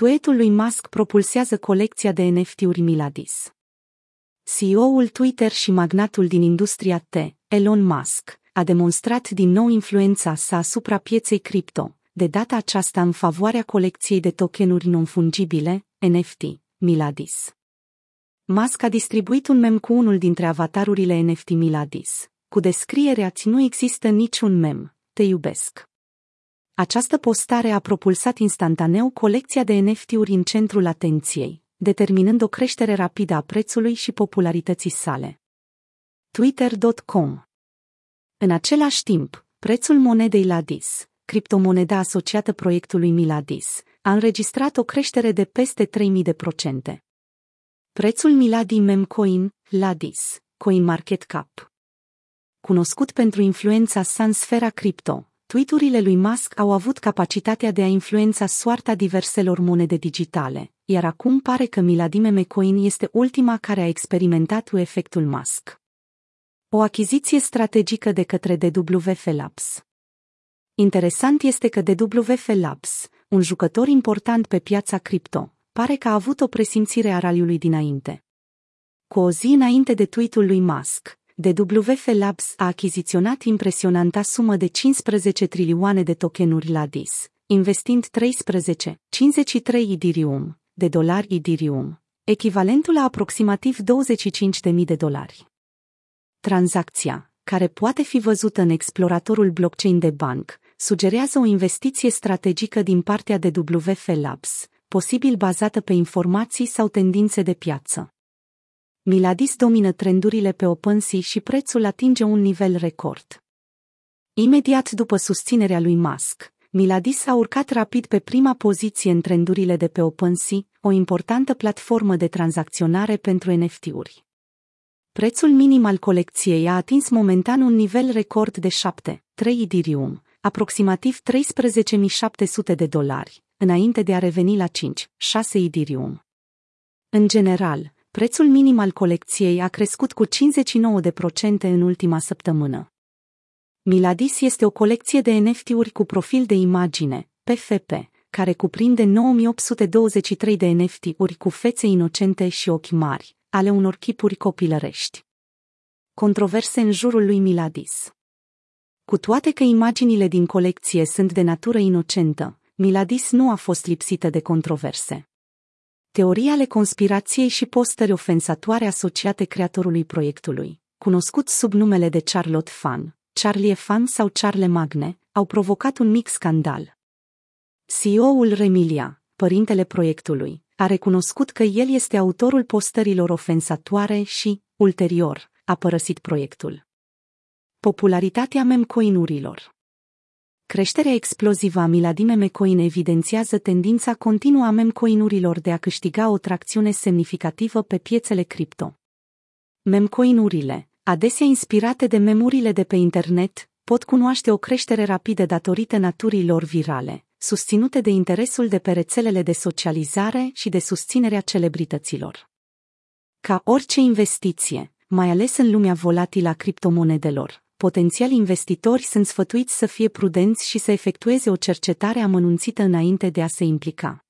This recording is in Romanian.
Tweetul lui Musk propulsează colecția de NFT-uri Miladis. CEO-ul Twitter și magnatul din industria T, Elon Musk, a demonstrat din nou influența sa asupra pieței cripto, de data aceasta în favoarea colecției de tokenuri non-fungibile, NFT, Miladis. Musk a distribuit un mem cu unul dintre avatarurile NFT Miladis, cu descrierea nu există niciun mem, te iubesc. Această postare a propulsat instantaneu colecția de NFT-uri în centrul atenției, determinând o creștere rapidă a prețului și popularității sale. Twitter.com În același timp, prețul monedei Ladis, criptomoneda asociată proiectului Miladis, a înregistrat o creștere de peste 3000 de procente. Prețul Miladi Memcoin, Ladis, CoinMarketCap. Cunoscut pentru influența sa în sfera cripto, tweeturile lui Musk au avut capacitatea de a influența soarta diverselor monede digitale, iar acum pare că Miladi Memecoin este ultima care a experimentat efectul Musk. O achiziție strategică de către DWF Labs. Interesant este că DWF Labs, un jucător important pe piața cripto, pare că a avut o presimțire a raliului dinainte. Cu o zi înainte de tweetul lui Musk, DWF Labs a achiziționat impresionanta sumă de 15 trilioane de tokenuri LADIS, investind 13, 53 Ethereum de dolari Ethereum, echivalentul la aproximativ 25.000 de dolari. Tranzacția, care poate fi văzută în exploratorul blockchain de banc, sugerează o investiție strategică din partea de WF Labs, posibil bazată pe informații sau tendințe de piață. Miladis domină trendurile pe OpenSea și prețul atinge un nivel record. Imediat după susținerea lui Musk, Miladis a urcat rapid pe prima poziție în trendurile de pe OpenSea, o importantă platformă de tranzacționare pentru NFT-uri. Prețul minim al colecției a atins momentan un nivel record de 7, 3 Ethereum, aproximativ 13.700 de dolari, înainte de a reveni la 5, 6 Ethereum. În general, prețul minim al colecției a crescut cu 59% în ultima săptămână. Miladis este o colecție de NFT-uri cu profil de imagine, PFP, care cuprinde 9823 de NFT-uri cu fețe inocente și ochi mari, ale unor chipuri copilărești. Controverse în jurul lui Miladis Cu toate că imaginile din colecție sunt de natură inocentă, Miladis nu a fost lipsită de controverse. Teoria ale conspirației și postări ofensatoare asociate creatorului proiectului, cunoscut sub numele de Charlotte Fan, Charlie Fan sau Charle Magne, au provocat un mic scandal. CEO-ul Remilia, părintele proiectului, a recunoscut că el este autorul postărilor ofensatoare și, ulterior, a părăsit proiectul. Popularitatea memcoinurilor Creșterea explozivă a Miladime Mecoin evidențiază tendința continuă a memcoinurilor de a câștiga o tracțiune semnificativă pe piețele cripto. Memcoinurile, adesea inspirate de memurile de pe internet, pot cunoaște o creștere rapidă datorită naturii lor virale, susținute de interesul de pe rețelele de socializare și de susținerea celebrităților. Ca orice investiție, mai ales în lumea volatilă a criptomonedelor, potențiali investitori sunt sfătuiți să fie prudenți și să efectueze o cercetare amănunțită înainte de a se implica.